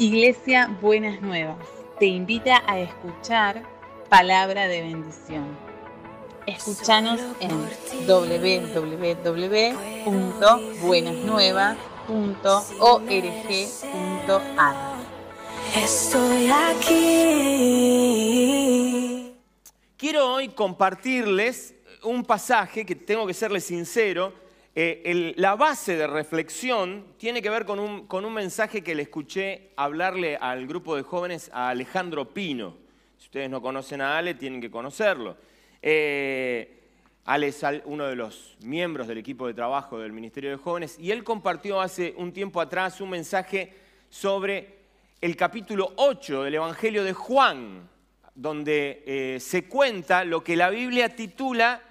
Iglesia Buenas Nuevas te invita a escuchar palabra de bendición. Escúchanos en www.buenasnuevas.org.ar. Estoy aquí. Quiero hoy compartirles un pasaje que tengo que serles sincero. Eh, la base de reflexión tiene que ver con un, mensaje que le escuché hablarle al grupo de jóvenes a Alejandro Pino. Si ustedes no conocen a Ale, tienen que conocerlo. Eh, Ale es uno de los miembros del equipo de trabajo del Ministerio de Jóvenes y él compartió hace un tiempo atrás un mensaje sobre el capítulo 8 del Evangelio de Juan, donde eh, se cuenta lo que la Biblia titula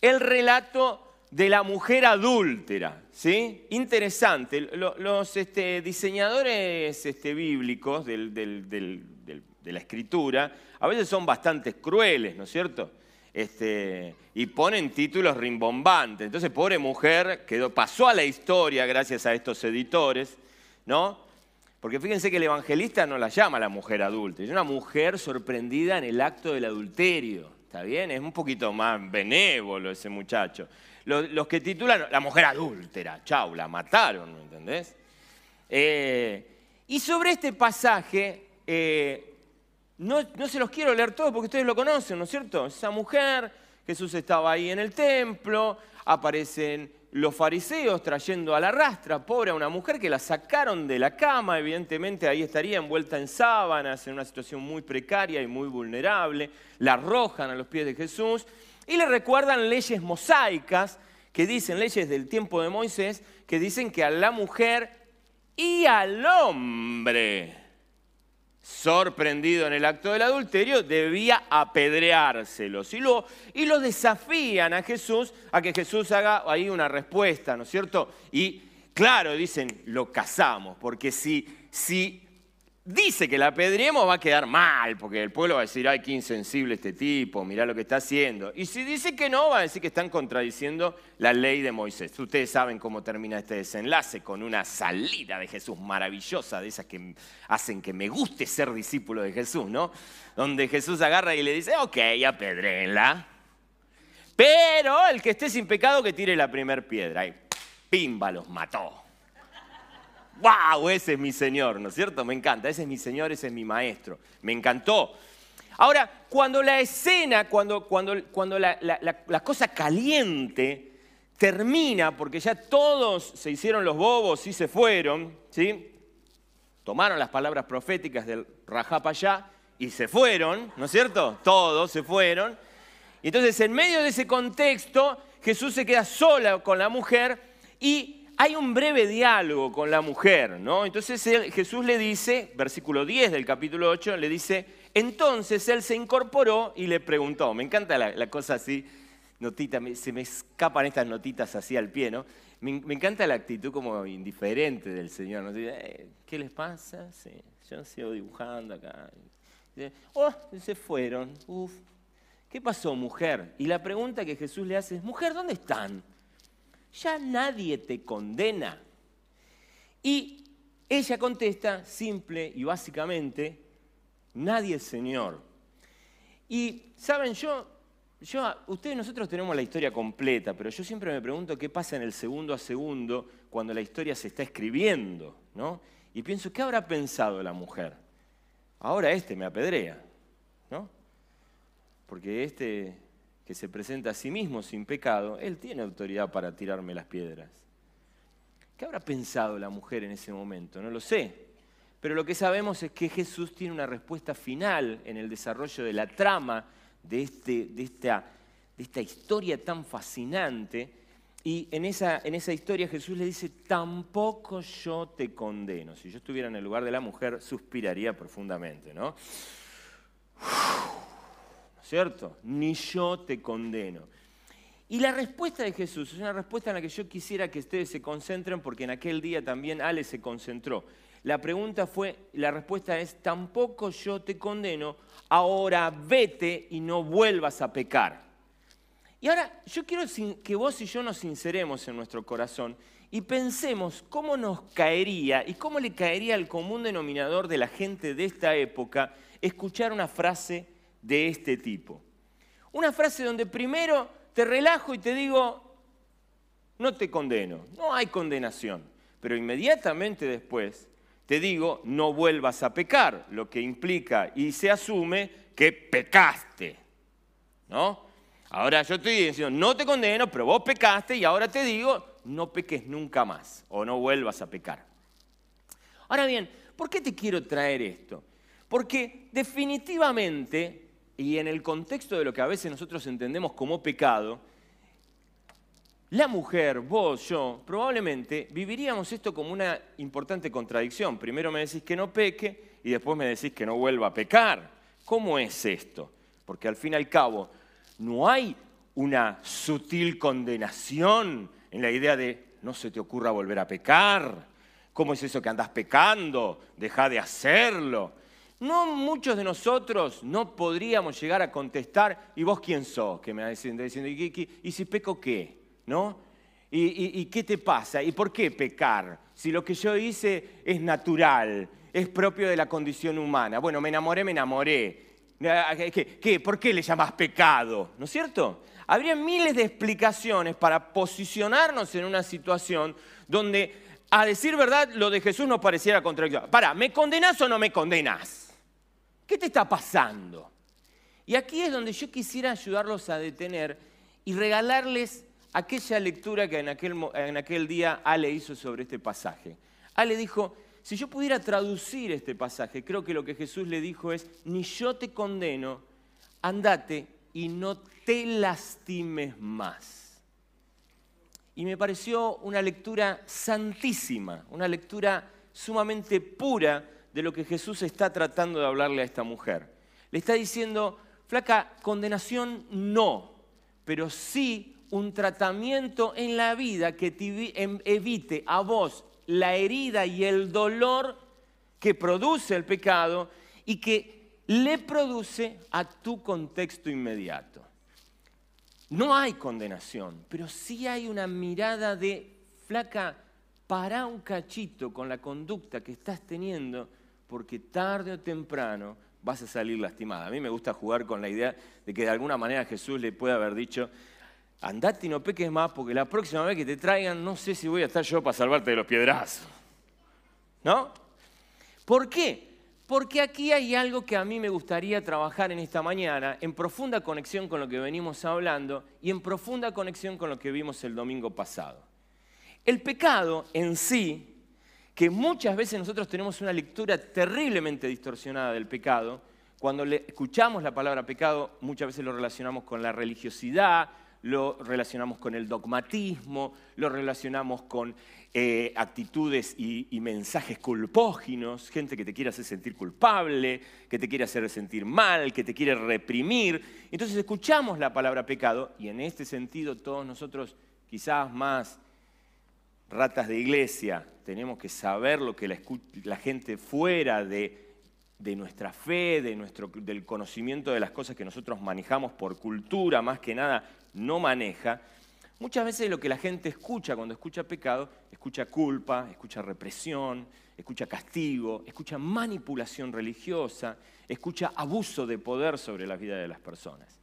el relato de la mujer adúltera. ¿sí? Interesante. Lo- Los este, diseñadores este, bíblicos de la escritura a veces son bastante crueles, ¿no es cierto? Este, y ponen títulos rimbombantes. Entonces, pobre mujer, quedó, pasó a la historia gracias a estos editores, ¿no? Porque fíjense que el evangelista no la llama la mujer adulta, es una mujer sorprendida en el acto del adulterio. ¿Está bien? Es un poquito más benévolo ese muchacho. Los, que titulan la mujer adúltera, chau, la mataron, ¿me entendés? Eh, y sobre este pasaje, eh, no, no se los quiero leer todos porque ustedes lo conocen, ¿no es cierto? Esa mujer, Jesús estaba ahí en el templo, aparecen los fariseos trayendo a la rastra, pobre a una mujer que la sacaron de la cama, evidentemente ahí estaría envuelta en sábanas, en una situación muy precaria y muy vulnerable, la arrojan a los pies de Jesús y le recuerdan leyes mosaicas que dicen, leyes del tiempo de Moisés, que dicen que a la mujer y al hombre sorprendido en el acto del adulterio, debía apedreárselos. Y lo, y desafían a Jesús a que Jesús haga ahí una respuesta, ¿no es cierto? Y claro, dicen, lo casamos, porque si, si dice que la apedreemos va a quedar mal, porque el pueblo va a decir, ay, qué insensible este tipo, mirá lo que está haciendo. Y si dice que no, va a decir que están contradiciendo la ley de Moisés. Ustedes saben cómo termina este desenlace, con una salida de Jesús maravillosa, de esas que hacen que me guste ser discípulo de Jesús, ¿no? Donde Jesús agarra y le dice, ok, apedréenla. Pero el que esté sin pecado que tire la primer piedra. Y pimba, los mató. ¡Wow! Ese es mi Señor, ¿no es cierto? Me encanta. Ese es mi Señor, ese es mi Maestro. Me encantó. Ahora, cuando la escena, cuando, cuando, cuando la, la- cosa caliente termina, porque ya todos se hicieron los bobos y se fueron, ¿sí? Tomaron las palabras proféticas del Rajapayá y se fueron, ¿no es cierto? Todos se fueron. Y entonces, en medio de ese contexto, Jesús se queda sola con la mujer y hay un breve diálogo con la mujer, ¿no? Entonces Jesús le dice, versículo 10 del capítulo 8, le dice, entonces él se incorporó y le preguntó, me encanta la, cosa así, notita, se me escapan estas notitas así al pie, ¿no? Me, encanta la actitud como indiferente del Señor, ¿no? "Eh, ¿Qué les pasa? Sí, yo sigo dibujando acá. Oh, se fueron, uf. ¿Qué pasó, mujer? Y la pregunta que Jesús le hace es, mujer, ¿dónde están? Ya nadie te condena. Y ella contesta simple y básicamente, nadie, Señor. Y, ¿saben? Yo, yo, ustedes, nosotros tenemos la historia completa, pero yo siempre me pregunto qué pasa en el segundo a segundo cuando la historia se está escribiendo, ¿no? Y pienso, ¿qué habrá pensado la mujer? Ahora este me apedrea, ¿no? Porque este que se presenta a sí mismo sin pecado, él tiene autoridad para tirarme las piedras. ¿Qué habrá pensado la mujer en ese momento? No lo sé. Pero lo que sabemos es que Jesús tiene una respuesta final en el desarrollo de la trama de, este, de, esta, de esta historia tan fascinante. Y en esa, en esa historia Jesús le dice, tampoco yo te condeno. Si yo estuviera en el lugar de la mujer, suspiraría profundamente, ¿no? ¿No es cierto? Ni yo te condeno. Y la respuesta de Jesús es una respuesta en la que yo quisiera que ustedes se concentren porque en aquel día también Ale se concentró. La pregunta fue, la respuesta es, tampoco yo te condeno, ahora vete y no vuelvas a pecar. Y ahora yo quiero que vos y yo nos sinceremos en nuestro corazón y pensemos cómo nos caería y cómo le caería al común denominador de la gente de esta época escuchar una frase de este tipo. Una frase donde primero te relajo y te digo, no te condeno, no hay condenación, pero inmediatamente después te digo, no vuelvas a pecar, lo que implica y se asume que pecaste. ¿No? Ahora yo estoy diciendo, no te condeno, pero vos pecaste y ahora te digo, no peques nunca más o no vuelvas a pecar. Ahora bien, ¿por qué te quiero traer esto? Porque definitivamente, y en el contexto de lo que a veces nosotros entendemos como pecado, la mujer, vos, yo, probablemente viviríamos esto como una importante contradicción. Primero me decís que no peque y después me decís que no vuelva a pecar. ¿Cómo es esto? Porque al fin y al cabo no hay una sutil condenación en la idea de no se te ocurra volver a pecar. ¿Cómo es eso que andas pecando? Deja de hacerlo. No muchos de nosotros no podríamos llegar a contestar, ¿y vos quién sos? Que me va diciendo, ¿y, si peco qué? ¿no? ¿Y, qué te pasa? ¿Y por qué pecar? Si lo que yo hice es natural, es propio de la condición humana. Bueno, me enamoré, me enamoré. ¿Qué, por qué le llamas pecado? ¿No es cierto? Habría miles de explicaciones para posicionarnos en una situación donde, a decir verdad, lo de Jesús nos pareciera contradictorio. Para, ¿me condenas o no me condenas? ¿Qué te está pasando? Y aquí es donde yo quisiera ayudarlos a detener y regalarles aquella lectura que en aquel, día Ale hizo sobre este pasaje. Ale dijo, si yo pudiera traducir este pasaje, creo que lo que Jesús le dijo es, ni yo te condeno, andate y no te lastimes más. Y me pareció una lectura santísima, una lectura sumamente pura de lo que Jesús está tratando de hablarle a esta mujer. Le está diciendo, flaca, condenación no, pero sí un tratamiento en la vida que em, evite a vos la herida y el dolor que produce el pecado y que le produce a tu contexto inmediato. No hay condenación, pero sí hay una mirada de flaca, para un cachito con la conducta que estás teniendo, porque tarde o temprano vas a salir lastimada. A mí me gusta jugar con la idea de que de alguna manera Jesús le puede haber dicho, andate y no peques más porque la próxima vez que te traigan no sé si voy a estar yo para salvarte de los piedrazos. ¿No? ¿Por qué? Porque aquí hay algo que a mí me gustaría trabajar en esta mañana, en profunda conexión con lo que venimos hablando y en profunda conexión con lo que vimos el domingo pasado. El pecado en sí, que muchas veces nosotros tenemos una lectura terriblemente distorsionada del pecado, cuando escuchamos la palabra pecado, muchas veces lo relacionamos con la religiosidad, lo relacionamos con el dogmatismo, lo relacionamos con eh, actitudes y, y, mensajes culpóginos, gente que te quiere hacer sentir culpable, que te quiere hacer sentir mal, que te quiere reprimir. Entonces escuchamos la palabra pecado y en este sentido todos nosotros, quizás más ratas de iglesia, tenemos que saber lo que la, gente fuera de nuestra fe, de del conocimiento de las cosas que nosotros manejamos por cultura, más que nada no maneja, muchas veces lo que la gente escucha cuando escucha pecado, escucha culpa, escucha represión, escucha castigo, escucha manipulación religiosa, escucha abuso de poder sobre la vida de las personas.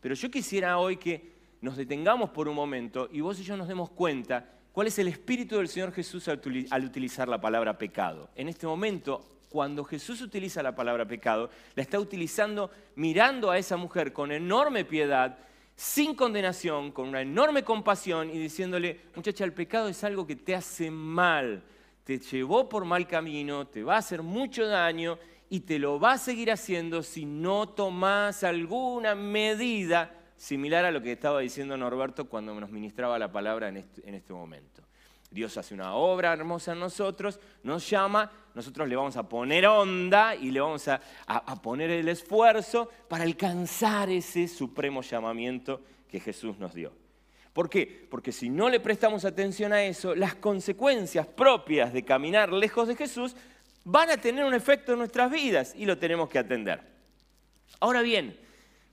Pero yo quisiera hoy que nos detengamos por un momento y vos y yo nos demos cuenta cuál es el espíritu del Señor Jesús al utilizar la palabra pecado. En este momento cuando Jesús utiliza la palabra pecado, la está utilizando mirando a esa mujer con enorme piedad, sin condenación, con una enorme compasión y diciéndole, muchacha, el pecado es algo que te hace mal, te llevó por mal camino, te va a hacer mucho daño y te lo va a seguir haciendo si no tomas alguna medida similar a lo que estaba diciendo Norberto cuando nos ministraba la palabra en este, en momento. Dios hace una obra hermosa en nosotros, nos llama, nosotros le vamos a poner onda y le vamos a, poner el esfuerzo para alcanzar ese supremo llamamiento que Jesús nos dio. ¿Por qué? Porque si no le prestamos atención a eso, las consecuencias propias de caminar lejos de Jesús van a tener un efecto en nuestras vidas y lo tenemos que atender. Ahora bien,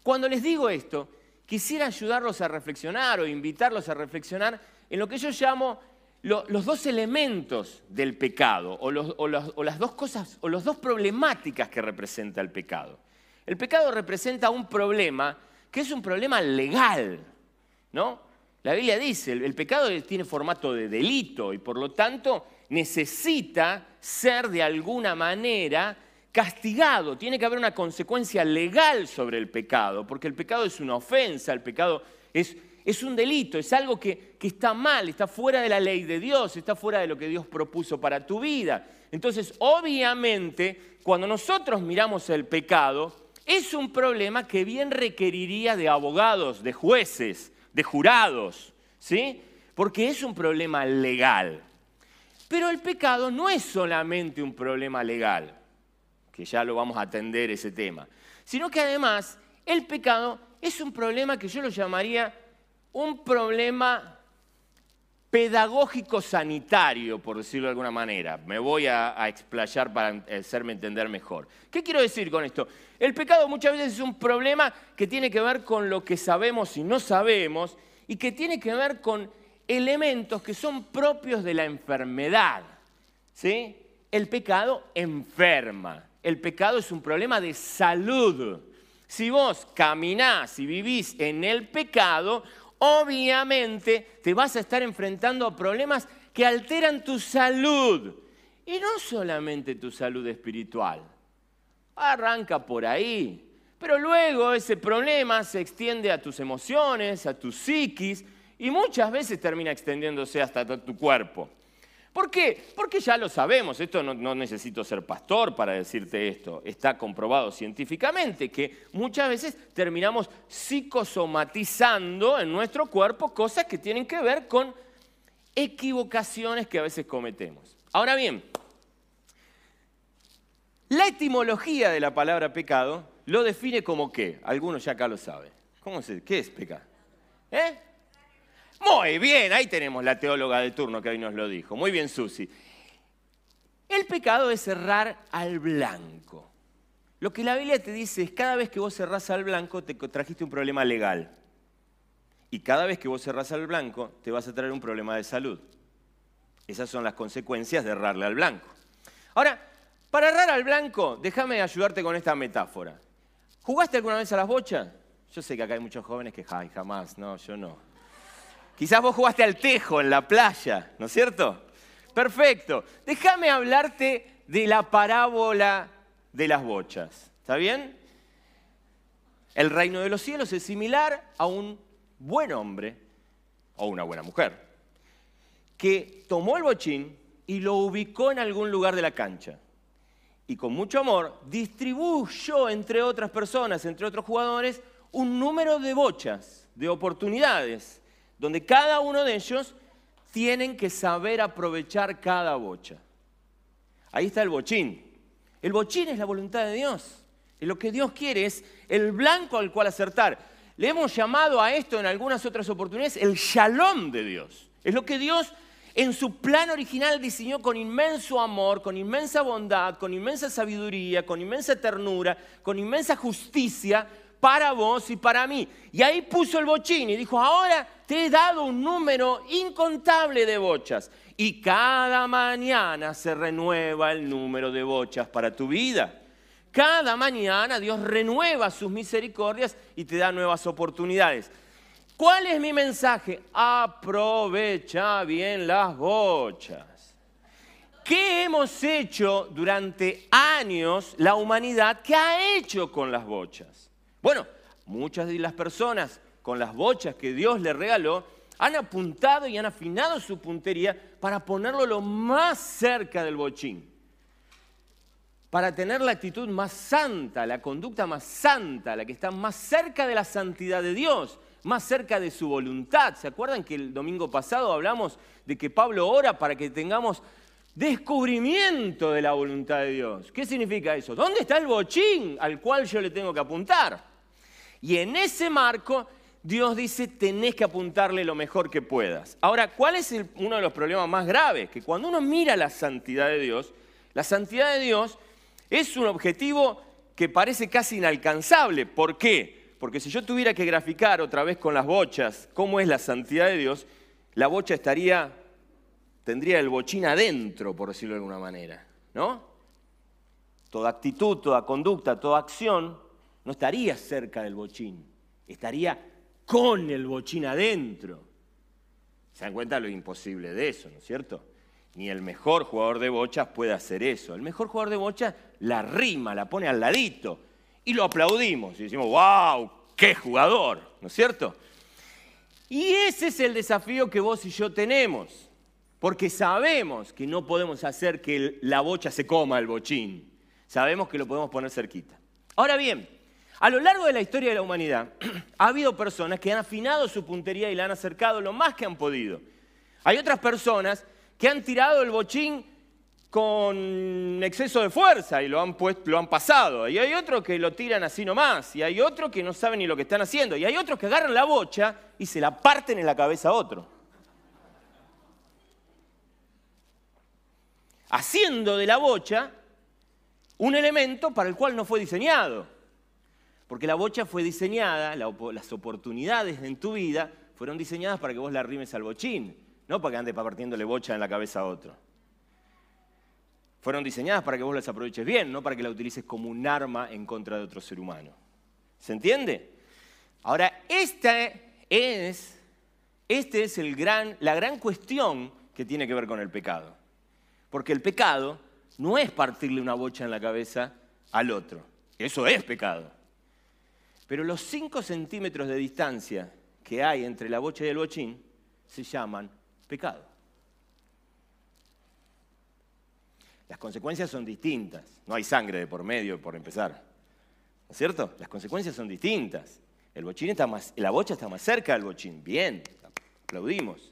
cuando les digo esto, quisiera ayudarlos a reflexionar o invitarlos a reflexionar en lo que yo llamo lo- los dos elementos del pecado o, las- dos cosas o las dos problemáticas que representa el pecado. El pecado representa un problema que es un problema legal, ¿no? La Biblia dice, el pecado tiene formato de delito y por lo tanto necesita ser de alguna manera castigado, tiene que haber una consecuencia legal sobre el pecado, porque el pecado es una ofensa, el pecado es, un delito, es algo que, que está mal, está fuera de la ley de Dios, está fuera de lo que Dios propuso para tu vida. Entonces, obviamente, cuando nosotros miramos el pecado, es un problema que bien requeriría de abogados, de jueces, de jurados, ¿sí? Porque es un problema legal. Pero el pecado no es solamente un problema legal, que ya lo vamos a atender ese tema, sino que además el pecado es un problema que yo lo llamaría un problema pedagógico sanitario, por decirlo de alguna manera. Me voy a, explayar para hacerme entender mejor. ¿Qué quiero decir con esto? El pecado muchas veces es un problema que tiene que ver con lo que sabemos y no sabemos y que tiene que ver con elementos que son propios de la enfermedad. ¿sí? El pecado enferma. El pecado es un problema de salud. Si vos caminás y vivís en el pecado, obviamente te vas a estar enfrentando a problemas que alteran tu salud. Y no solamente tu salud espiritual. Arranca por ahí. Pero luego ese problema se extiende a tus emociones, a tu psiquis, y muchas veces termina extendiéndose hasta tu cuerpo. ¿Por qué? Porque ya lo sabemos, esto no, necesito ser pastor para decirte esto, está comprobado científicamente que muchas veces terminamos psicosomatizando en nuestro cuerpo cosas que tienen que ver con equivocaciones que a veces cometemos. Ahora bien, la etimología de la palabra pecado lo define como qué, algunos ya acá lo saben. ¿Cómo se, ¿Qué es pecado? ¿Eh? Muy bien, ahí tenemos la teóloga de turno que hoy nos lo dijo. Muy bien, Susi. El pecado es cerrar al blanco. Lo que la Biblia te dice es cada vez que vos cerrás al blanco te trajiste un problema legal. Y cada vez que vos cerrás al blanco te vas a traer un problema de salud. Esas son las consecuencias de errarle al blanco. Ahora, para errar al blanco, déjame ayudarte con esta metáfora. ¿Jugaste alguna vez a las bochas? Yo sé que acá hay muchos jóvenes que ay, jamás, no, yo no. Quizás vos jugaste al tejo en la playa, ¿no es cierto? Perfecto. Déjame hablarte de la parábola de las bochas. ¿Está bien? El reino de los cielos es similar a un buen hombre o una buena mujer que tomó el bochín y lo ubicó en algún lugar de la cancha. Y con mucho amor distribuyó entre otras personas, entre otros jugadores, un número de bochas, de oportunidades, donde cada uno de ellos tienen que saber aprovechar cada bocha. Ahí está el bochín. El bochín es la voluntad de Dios. Y lo que Dios quiere es el blanco al cual acertar. Le hemos llamado a esto en algunas otras oportunidades el shalom de Dios. Es lo que Dios en su plan original diseñó con inmenso amor, con inmensa bondad, con inmensa sabiduría, con inmensa ternura, con inmensa justicia para vos y para mí. Y ahí puso el bochín y dijo, ahora te he dado un número incontable de bochas. Y cada mañana se renueva el número de bochas para tu vida. Cada mañana Dios renueva sus misericordias y te da nuevas oportunidades. ¿Cuál es mi mensaje? Aprovecha bien las bochas. ¿Qué hemos hecho durante años la humanidad? ¿Qué ha hecho con las bochas? Bueno, muchas de las personas con las bochas que Dios le regaló han apuntado y han afinado su puntería para ponerlo lo más cerca del bochín. Para tener la actitud más santa, la conducta más santa, la que está más cerca de la santidad de Dios, más cerca de su voluntad. ¿Se acuerdan que el domingo pasado hablamos de que Pablo ora para que tengamos descubrimiento de la voluntad de Dios? ¿Qué significa eso? ¿Dónde está el bochín al cual yo le tengo que apuntar? Y en ese marco Dios dice, tenés que apuntarle lo mejor que puedas. Ahora, ¿cuál es uno de los problemas más graves? Que cuando uno mira la santidad de Dios, la santidad de Dios es un objetivo que parece casi inalcanzable. ¿Por qué? Porque si yo tuviera que graficar otra vez con las bochas cómo es la santidad de Dios, la bocha estaría, tendría el bochín adentro, por decirlo de alguna manera, ¿no? Toda actitud, toda conducta, toda acción no estaría cerca del bochín, estaría con el bochín adentro. ¿Se dan cuenta lo imposible de eso, ¿no es cierto? Ni el mejor jugador de bochas puede hacer eso. El mejor jugador de bochas la rima, la pone al ladito y lo aplaudimos y decimos, wow, qué jugador, ¿no es cierto? Y ese es el desafío que vos y yo tenemos, porque sabemos que no podemos hacer que la bocha se coma el bochín, sabemos que lo podemos poner cerquita. Ahora bien, a lo largo de la historia de la humanidad ha habido personas que han afinado su puntería y la han acercado lo más que han podido. Hay otras personas que han tirado el bochín con exceso de fuerza y lo han, lo han pasado. Y hay otros que lo tiran así nomás. Y hay otros que no saben ni lo que están haciendo. Y hay otros que agarran la bocha y se la parten en la cabeza a otro. Haciendo de la bocha un elemento para el cual no fue diseñado. Porque la bocha fue diseñada, las oportunidades en tu vida fueron diseñadas para que vos la rimes al bochín, no para que andes partiéndole bocha en la cabeza a otro. Fueron diseñadas para que vos las aproveches bien, no para que la utilices como un arma en contra de otro ser humano. ¿Se entiende? Ahora, esta es, este es el gran, la gran cuestión que tiene que ver con el pecado. Porque el pecado no es partirle una bocha en la cabeza al otro. Eso es pecado. Pero los 5 centímetros de distancia que hay entre la bocha y el bochín se llaman pecado. Las consecuencias son distintas. No hay sangre de por medio, por empezar. ¿No es cierto? Las consecuencias son distintas. El bochín está más, la bocha está más cerca del bochín. Bien, aplaudimos.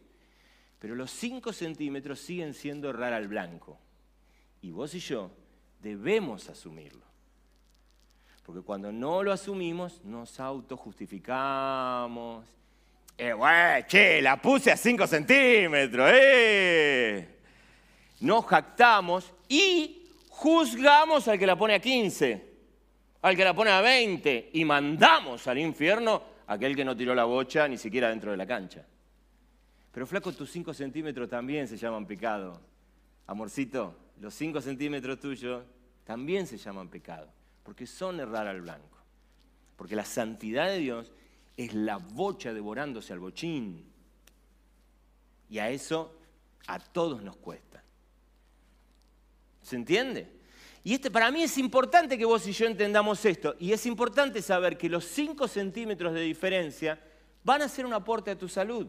Pero los 5 centímetros siguen siendo errar al blanco. Y vos y yo debemos asumirlo. Porque cuando no lo asumimos, nos autojustificamos. Eh, che, la puse a 5 centímetros, eh nos jactamos y juzgamos al que la pone a 15, al que la pone a 20 y mandamos al infierno a aquel que no tiró la bocha ni siquiera dentro de la cancha. Pero flaco, tus 5 centímetros también se llaman pecado. Amorcito, los 5 centímetros tuyos también se llaman pecado, porque son errar al blanco. Porque la santidad de Dios es la bocha devorándose al bochín. Y a eso a todos nos cuesta. ¿Se entiende? Y este, para mí es importante que vos y yo entendamos esto. Y es importante saber que los 5 centímetros de diferencia van a ser un aporte a tu salud,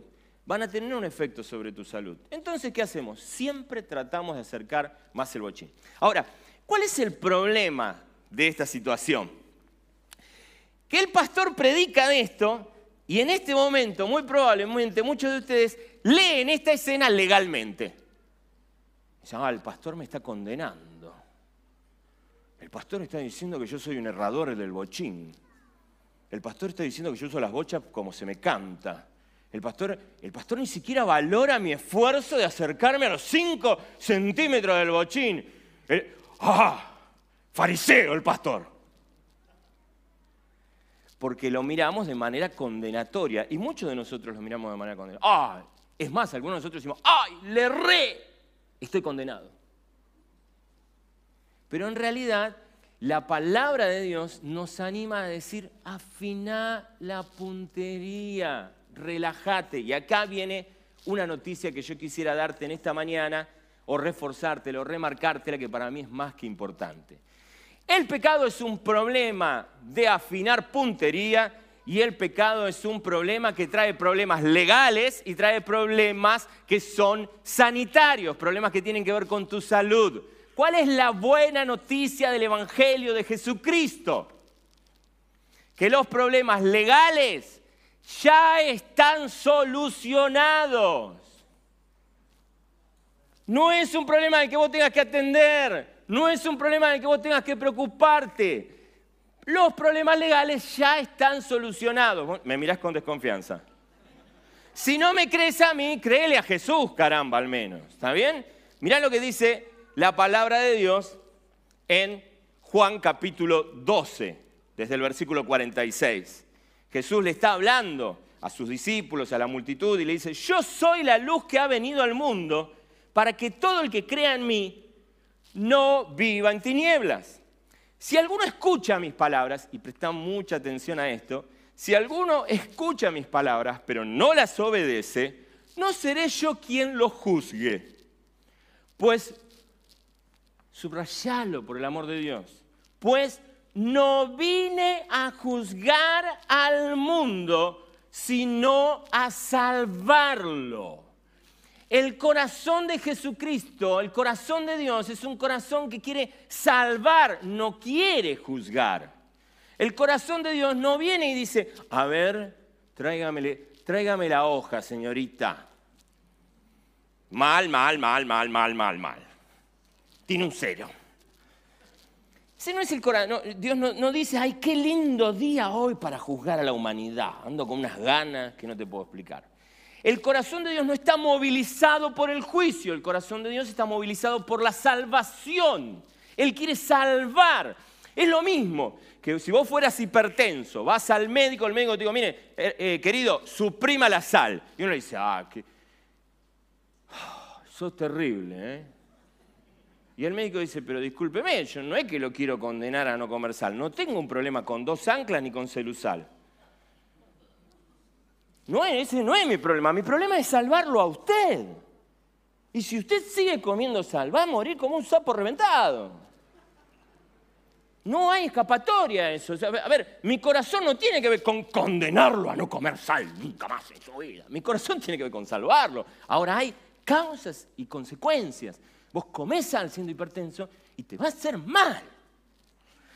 van a tener un efecto sobre tu salud. Entonces, ¿qué hacemos? Siempre tratamos de acercar más el bochín. Ahora, ¿cuál es el problema de esta situación? Que el pastor predica esto y en este momento, muy probablemente, muchos de ustedes leen esta escena legalmente. Ah, el pastor me está condenando. El pastor está diciendo que yo soy un errador del bochín. El pastor está diciendo que yo uso las bochas como se me canta. El pastor, el pastor ni siquiera valora mi esfuerzo de acercarme a los 5 centímetros del bochín. ¡Ah! Fariseo el pastor. Porque lo miramos de manera condenatoria. Y muchos de nosotros lo miramos de manera condenatoria. ¡Ah! Es más, algunos de nosotros decimos, ¡ay! Le erré estoy condenado. Pero en realidad la palabra de Dios nos anima a decir, afina la puntería, relájate. Y acá viene una noticia que yo quisiera darte en esta mañana, o reforzártela, o remarcártela, que para mí es más que importante. El pecado es un problema de afinar puntería y el pecado es un problema que trae problemas legales y trae problemas que son sanitarios, problemas que tienen que ver con tu salud. ¿Cuál es la buena noticia del Evangelio de Jesucristo? Que los problemas legales ya están solucionados. No es un problema de que vos tengas que atender, no es un problema de que vos tengas que preocuparte los problemas legales ya están solucionados. Me mirás con desconfianza. Si no me crees a mí, créele a Jesús, caramba, al menos. ¿Está bien? Mirá lo que dice la palabra de Dios en Juan capítulo 12, desde el versículo 46. Jesús le está hablando a sus discípulos, a la multitud, y le dice, yo soy la luz que ha venido al mundo para que todo el que crea en mí no viva en tinieblas. Si alguno escucha mis palabras, y presta mucha atención a esto, si alguno escucha mis palabras pero no las obedece, no seré yo quien lo juzgue. Pues, subrayalo por el amor de Dios, pues no vine a juzgar al mundo, sino a salvarlo. El corazón de Jesucristo, el corazón de Dios es un corazón que quiere salvar, no quiere juzgar. El corazón de Dios no viene y dice, a ver, tráigame, la hoja, señorita. Mal, mal, mal, mal, mal, mal, mal. Tiene un cero. Ese no es el corazón. Dios no, dice, ay, qué lindo día hoy para juzgar a la humanidad. Ando con unas ganas que no te puedo explicar. El corazón de Dios no está movilizado por el juicio, el corazón de Dios está movilizado por la salvación. Él quiere salvar. Es lo mismo que si vos fueras hipertenso, vas al médico, el médico te digo, mire, eh, eh, querido, suprima la sal. Y uno le dice, ah, que... sos terrible, ¿eh? Y el médico dice, pero discúlpeme, yo no es que lo quiero condenar a no comer sal, no tengo un problema con dos anclas ni con celusal. No, ese no es mi problema, mi problema es salvarlo a usted. Y si usted sigue comiendo sal, va a morir como un sapo reventado. No hay escapatoria a eso. a ver, mi corazón no tiene que ver con condenarlo a no comer sal nunca más en su vida. Mi corazón tiene que ver con salvarlo. Ahora hay causas y consecuencias. Vos comés siendo hipertenso y te va a hacer mal.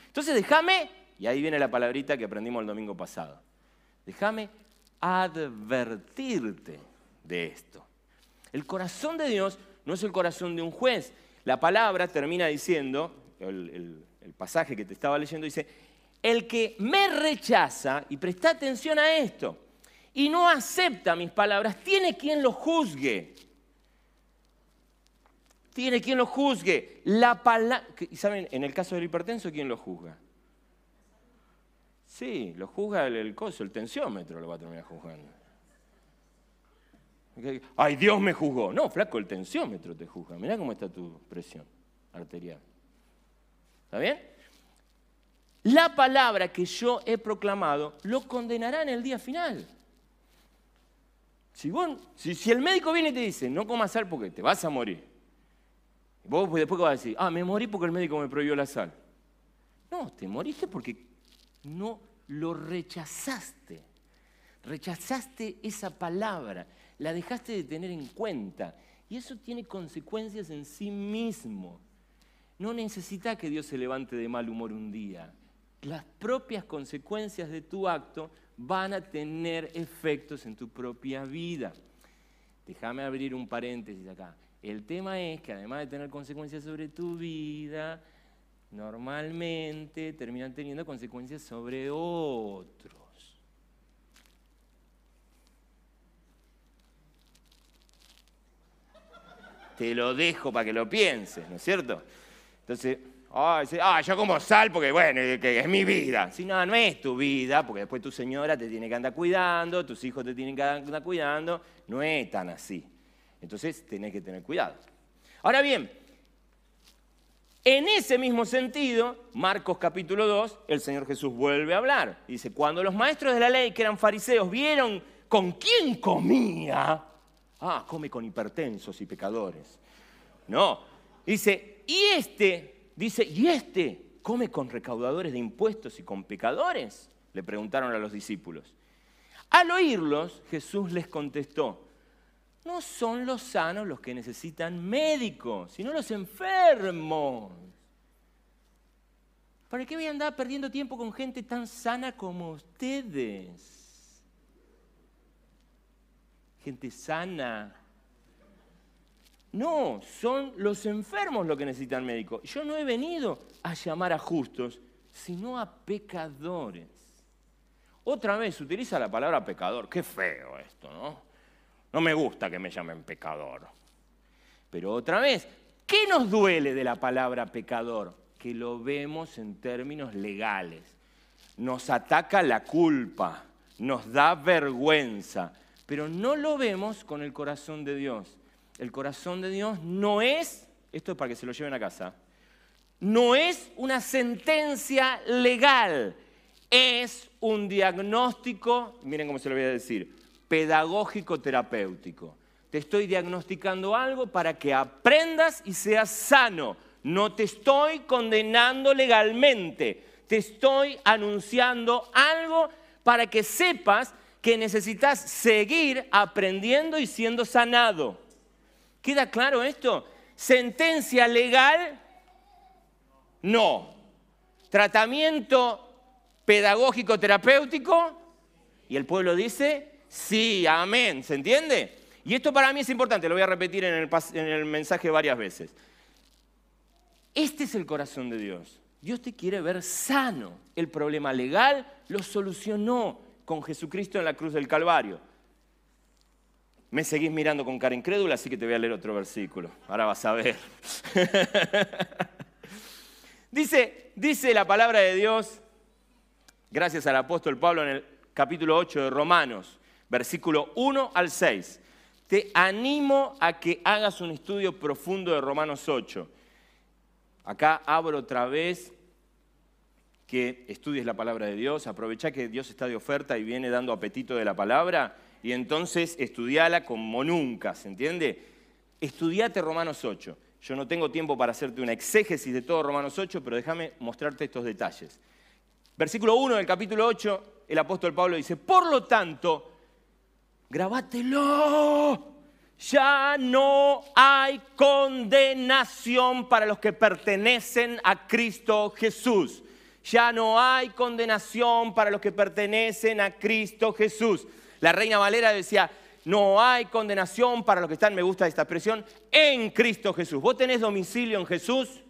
Entonces déjame, y ahí viene la palabrita que aprendimos el domingo pasado, déjame advertirte de esto. El corazón de Dios no es el corazón de un juez. La palabra termina diciendo, el, pasaje que te estaba leyendo dice, el que me rechaza, y presta atención a esto, y no acepta mis palabras, tiene quien lo juzgue. Tiene quien lo juzgue. La palabra, ¿saben? En el caso del hipertenso, ¿quién lo juzga? Sí, lo juzga el, coso, el tensiómetro lo va a terminar juzgando. Ay, Dios me juzgó. No, flaco, el tensiómetro te juzga. Mirá cómo está tu presión arterial. ¿Está bien? La palabra que yo he proclamado lo condenará en el día final. Si, si, el médico viene y te dice, no comas sal porque te vas a morir. Vos después vas a decir, ah, me morí porque el médico me prohibió la sal. No, te moriste porque no lo rechazaste. Rechazaste esa palabra, la dejaste de tener en cuenta. Y eso tiene consecuencias en sí mismo. No necesita que Dios se levante de mal humor un día. Las propias consecuencias de tu acto van a tener efectos en tu propia vida. Déjame abrir un paréntesis acá. El tema es que además de tener consecuencias sobre tu vida, normalmente terminan teniendo consecuencias sobre otros. Te lo dejo para que lo pienses, ¿no es cierto? Entonces, ah, yo como sal porque, bueno, es mi vida. Si no, no es tu vida, porque después tu señora te tiene que andar cuidando, tus hijos te tienen que andar cuidando. No es tan así. Entonces, tenés que tener cuidado. Ahora bien, en ese mismo sentido, Marcos capítulo 2, el Señor Jesús vuelve a hablar. Dice, cuando los maestros de la ley, que eran fariseos, vieron con quién comía, ah, come con hipertensos y pecadores. No, dice, y este, dice, y este come con recaudadores de impuestos y con pecadores, le preguntaron a los discípulos. Al oírlos, Jesús les contestó, no son los sanos los que necesitan médicos, sino los enfermos. ¿Para qué voy a andar perdiendo tiempo con gente tan sana como ustedes? Gente sana. No, son los enfermos los que necesitan médico. Yo no he venido a llamar a justos, sino a pecadores. Otra vez utiliza la palabra pecador. Qué feo esto, ¿no? No me gusta que me llamen pecador. Pero otra vez, ¿qué nos duele de la palabra pecador? Que lo vemos en términos legales. Nos ataca la culpa, nos da vergüenza, pero no lo vemos con el corazón de Dios. El corazón de Dios no es, esto es para que se lo lleven a casa, no es una sentencia legal, es un diagnóstico, miren cómo se lo voy a decir, pedagógico terapéutico. Te estoy diagnosticando algo para que aprendas y seas sano. No te estoy condenando legalmente. Te estoy anunciando algo para que sepas que necesitas seguir aprendiendo y siendo sanado. ¿Queda claro esto? Sentencia legal, no. Tratamiento pedagógico terapéutico, y el pueblo dice, sí, amén, ¿se entiende? Y esto para mí es importante, lo voy a repetir en el, en el mensaje varias veces. Este es el corazón de Dios. Dios te quiere ver sano. El problema legal lo solucionó con Jesucristo en la cruz del Calvario. Me seguís mirando con cara incrédula, así que te voy a leer otro versículo. Ahora vas a ver. dice, dice la palabra de Dios, gracias al apóstol Pablo en el capítulo 8 de Romanos, versículo 1 al 6. Te animo a que hagas un estudio profundo de Romanos 8. Acá abro otra vez que estudies la palabra de Dios, aprovecha que Dios está de oferta y viene dando apetito de la palabra y entonces estudiala como nunca, ¿se entiende? Estudiate Romanos 8. Yo no tengo tiempo para hacerte una exégesis de todo Romanos 8, pero déjame mostrarte estos detalles. Versículo 1 del capítulo 8, el apóstol Pablo dice, por lo tanto, grabátelo. Ya no hay condenación para los que pertenecen a Cristo Jesús. Ya no hay condenación para los que pertenecen a Cristo Jesús. La reina Valera decía, no hay condenación para los que están, me gusta esta expresión, en Cristo Jesús. Vos tenés domicilio en Jesús.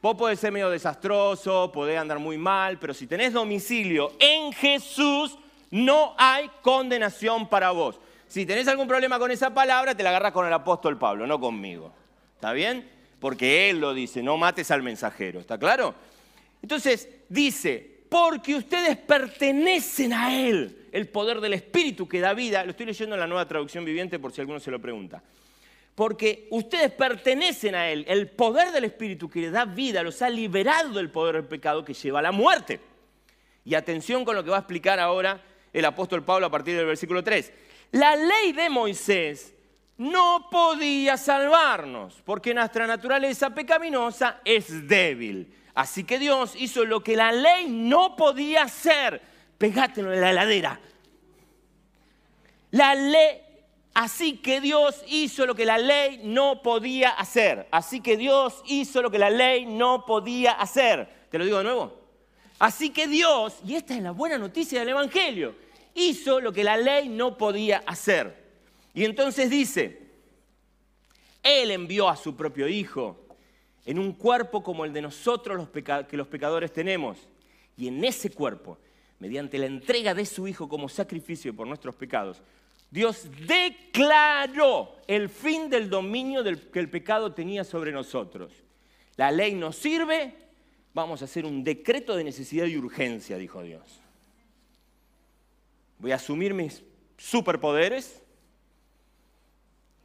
Vos podés ser medio desastroso, podés andar muy mal, pero si tenés domicilio en Jesús, no hay condenación para vos. Si tenés algún problema con esa palabra, te la agarras con el apóstol Pablo, no conmigo. ¿Está bien? Porque él lo dice, no mates al mensajero. ¿Está claro? Entonces dice, porque ustedes pertenecen a Él el poder del Espíritu que da vida. Lo estoy leyendo en la nueva traducción viviente por si alguno se lo pregunta. Porque ustedes pertenecen a Él, el poder del Espíritu que da vida, los ha liberado del poder del pecado que lleva a la muerte. Y atención con lo que va a explicar ahora el apóstol Pablo a partir del versículo 3. La ley de Moisés no podía salvarnos, porque nuestra naturaleza pecaminosa es débil. Así que Dios hizo lo que la ley no podía hacer pegátelo en la heladera. La ley, así que Dios hizo lo que la ley no podía hacer. Así que Dios hizo lo que la ley no podía hacer. ¿Te lo digo de nuevo? Así que Dios, y esta es la buena noticia del Evangelio, hizo lo que la ley no podía hacer. Y entonces dice, Él envió a su propio Hijo en un cuerpo como el de nosotros que los pecadores tenemos. Y en ese cuerpo mediante la entrega de su Hijo como sacrificio por nuestros pecados, Dios declaró el fin del dominio que el pecado tenía sobre nosotros. La ley nos sirve, vamos a hacer un decreto de necesidad y urgencia, dijo Dios. Voy a asumir mis superpoderes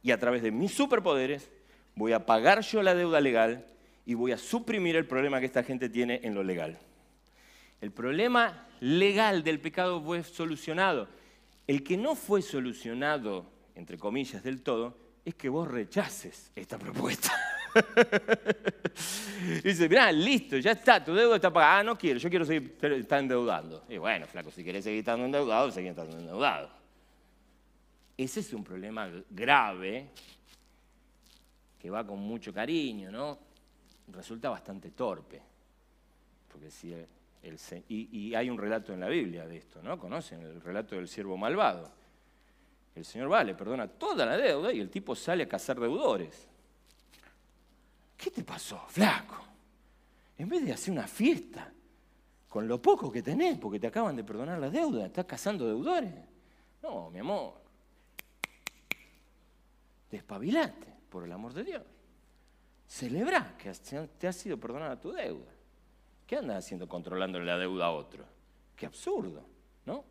y a través de mis superpoderes voy a pagar yo la deuda legal y voy a suprimir el problema que esta gente tiene en lo legal. El problema legal del pecado fue solucionado. El que no fue solucionado, entre comillas, del todo, es que vos rechaces esta propuesta. Dice, mirá, listo, ya está, tu deuda está pagada. Ah, no quiero, yo quiero seguir estar endeudando. Y bueno, flaco, si querés seguir estando endeudado, seguir estando endeudado. Ese es un problema grave que va con mucho cariño, ¿no? Resulta bastante torpe. Porque si y, hay un relato en la Biblia de esto, ¿no? Conocen el relato del siervo malvado. El Señor vale, perdona toda la deuda y el tipo sale a cazar deudores. ¿Qué te pasó, flaco? En vez de hacer una fiesta con lo poco que tenés, porque te acaban de perdonar la deuda, estás cazando deudores. No, mi amor. Despabilate, por el amor de Dios. Celebra que te ha sido perdonada tu deuda. ¿Qué andas haciendo controlando la deuda a otro? Qué absurdo, ¿no?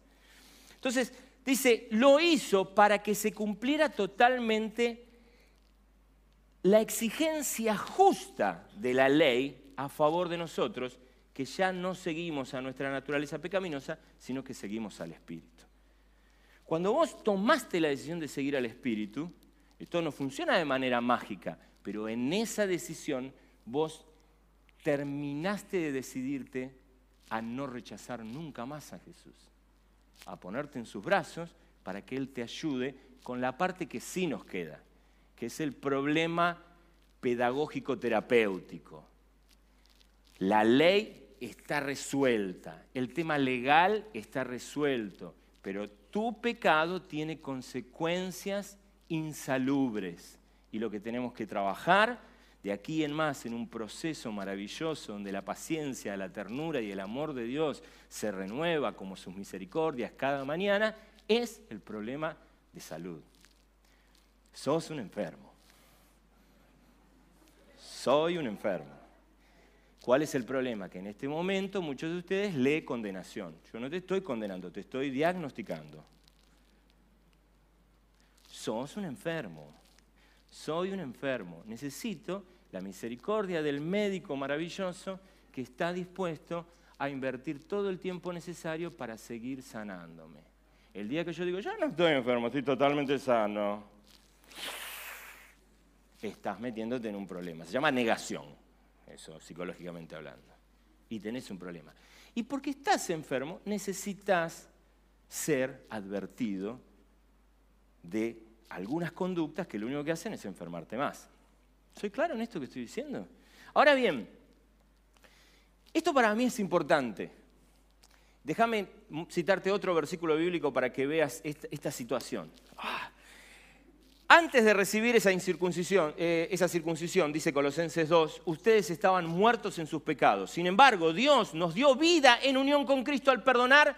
Entonces, dice, lo hizo para que se cumpliera totalmente la exigencia justa de la ley a favor de nosotros, que ya no seguimos a nuestra naturaleza pecaminosa, sino que seguimos al Espíritu. Cuando vos tomaste la decisión de seguir al Espíritu, esto no funciona de manera mágica, pero en esa decisión vos terminaste de decidirte a no rechazar nunca más a Jesús, a ponerte en sus brazos para que Él te ayude con la parte que sí nos queda, que es el problema pedagógico terapéutico. La ley está resuelta, el tema legal está resuelto, pero tu pecado tiene consecuencias insalubres y lo que tenemos que trabajar de aquí en más en un proceso maravilloso donde la paciencia, la ternura y el amor de Dios se renueva como sus misericordias cada mañana, es el problema de salud. Sos un enfermo. Soy un enfermo. ¿Cuál es el problema? Que en este momento muchos de ustedes leen condenación. Yo no te estoy condenando, te estoy diagnosticando. Sos un enfermo. Soy un enfermo. Necesito la misericordia del médico maravilloso que está dispuesto a invertir todo el tiempo necesario para seguir sanándome. El día que yo digo, ya no estoy enfermo, estoy totalmente sano, estás metiéndote en un problema. Se llama negación, eso psicológicamente hablando. Y tenés un problema. Y porque estás enfermo, necesitas ser advertido de algunas conductas que lo único que hacen es enfermarte más. ¿Soy claro en esto que estoy diciendo? Ahora bien, esto para mí es importante. Déjame citarte otro versículo bíblico para que veas esta, situación. Ah. Antes de recibir esa incircuncisión, eh, esa circuncisión, dice Colosenses 2, ustedes estaban muertos en sus pecados. Sin embargo, Dios nos dio vida en unión con Cristo al perdonar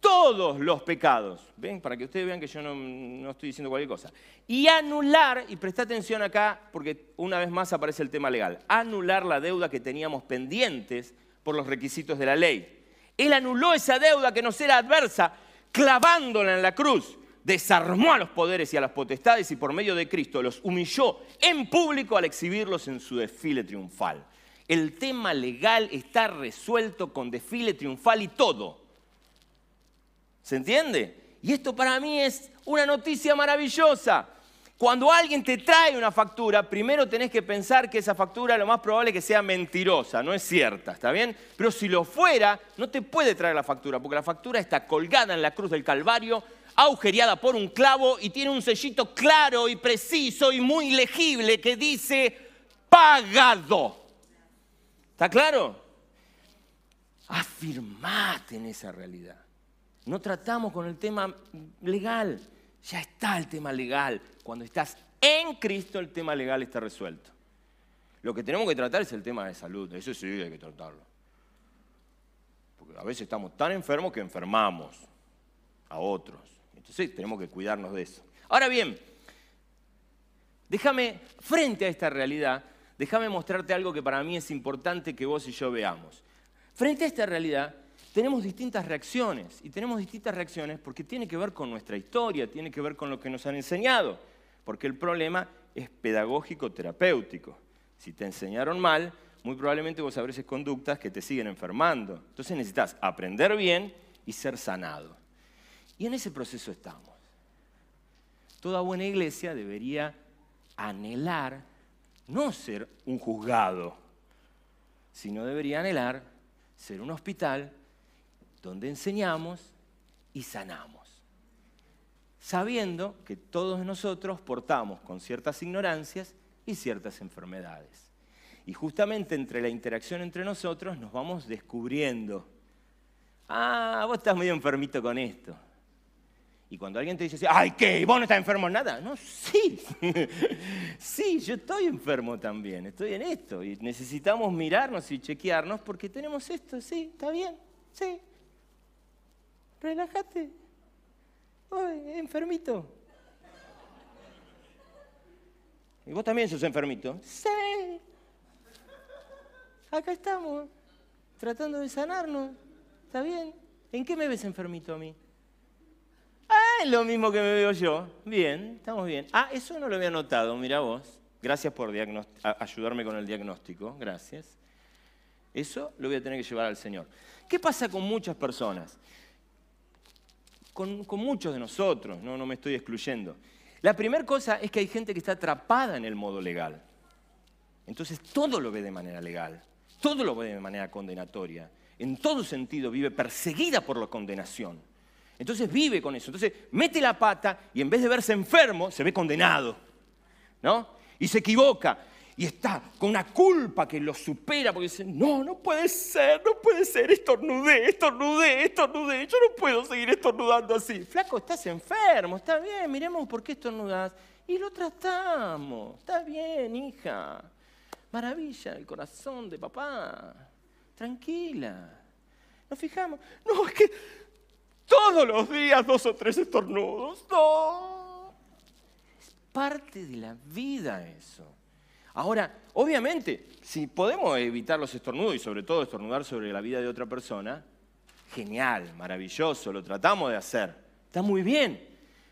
todos los pecados. ¿Ven? Para que ustedes vean que yo no, estoy diciendo cualquier cosa. Y anular, y presta atención acá, porque una vez más aparece el tema legal, anular la deuda que teníamos pendientes por los requisitos de la ley. Él anuló esa deuda que nos era adversa, clavándola en la cruz. Desarmó a los poderes y a las potestades y por medio de Cristo los humilló en público al exhibirlos en su desfile triunfal. El tema legal está resuelto con desfile triunfal y todo. ¿Se entiende? Y esto para mí es una noticia maravillosa. Cuando alguien te trae una factura, primero tenés que pensar que esa factura lo más probable es que sea mentirosa, no es cierta, ¿está bien? Pero si lo fuera, no te puede traer la factura, porque la factura está colgada en la cruz del Calvario, agujereada por un clavo y tiene un sellito claro y preciso y muy legible que dice pagado. ¿Está claro? Afirmate en esa realidad. No tratamos con el tema legal. Ya está el tema legal. Cuando estás en Cristo, el tema legal está resuelto. Lo que tenemos que tratar es el tema de salud. Eso sí hay que tratarlo. Porque a veces estamos tan enfermos que enfermamos a otros. Entonces tenemos que cuidarnos de eso. Ahora bien, déjame, frente a esta realidad, déjame mostrarte algo que para mí es importante que vos y yo veamos. Frente a esta realidad, tenemos distintas reacciones. Y tenemos distintas reacciones porque tiene que ver con nuestra historia, tiene que ver con lo que nos han enseñado. Porque el problema es pedagógico terapéutico. Si te enseñaron mal, muy probablemente vos sabréis conductas que te siguen enfermando. Entonces necesitas aprender bien y ser sanado. Y en ese proceso estamos. Toda buena iglesia debería anhelar no ser un juzgado, sino debería anhelar ser un hospital donde enseñamos y sanamos, sabiendo que todos nosotros portamos con ciertas ignorancias y ciertas enfermedades. Y justamente entre la interacción entre nosotros nos vamos descubriendo, ah, vos estás medio enfermito con esto. Y cuando alguien te dice, ay, ¿qué? ¿Vos no estás enfermo en nada? No, sí, sí, yo estoy enfermo también, estoy en esto. Y necesitamos mirarnos y chequearnos porque tenemos esto, sí, está bien, sí, relájate. Oye, enfermito. ¿Y vos también sos enfermito? Sí. Acá estamos, tratando de sanarnos. ¿Está bien? ¿En qué me ves enfermito a mí? Es lo mismo que me veo yo. Bien, estamos bien. Ah, eso no lo había notado, mira vos. Gracias por ayudarme con el diagnóstico, gracias. Eso lo voy a tener que llevar al Señor. ¿Qué pasa con muchas personas? Con, muchos de nosotros, no, no me estoy excluyendo. La primera cosa es que hay gente que está atrapada en el modo legal. Entonces todo lo ve de manera legal, todo lo ve de manera condenatoria. En todo sentido vive perseguida por la condenación. Entonces vive con eso. Entonces mete la pata y en vez de verse enfermo, se ve condenado. ¿No? Y se equivoca. Y está con una culpa que lo supera porque dice, no, no puede ser, no puede ser, estornudé, estornudé, estornudé, yo no puedo seguir estornudando así. Flaco, estás enfermo, está bien, miremos por qué estornudas. Y lo tratamos, está bien, hija. Maravilla, el corazón de papá. Tranquila. Nos fijamos. No, es que todos los días dos o tres estornudos. No. Es parte de la vida eso. Ahora, obviamente, si podemos evitar los estornudos y sobre todo estornudar sobre la vida de otra persona, genial, maravilloso, lo tratamos de hacer. Está muy bien.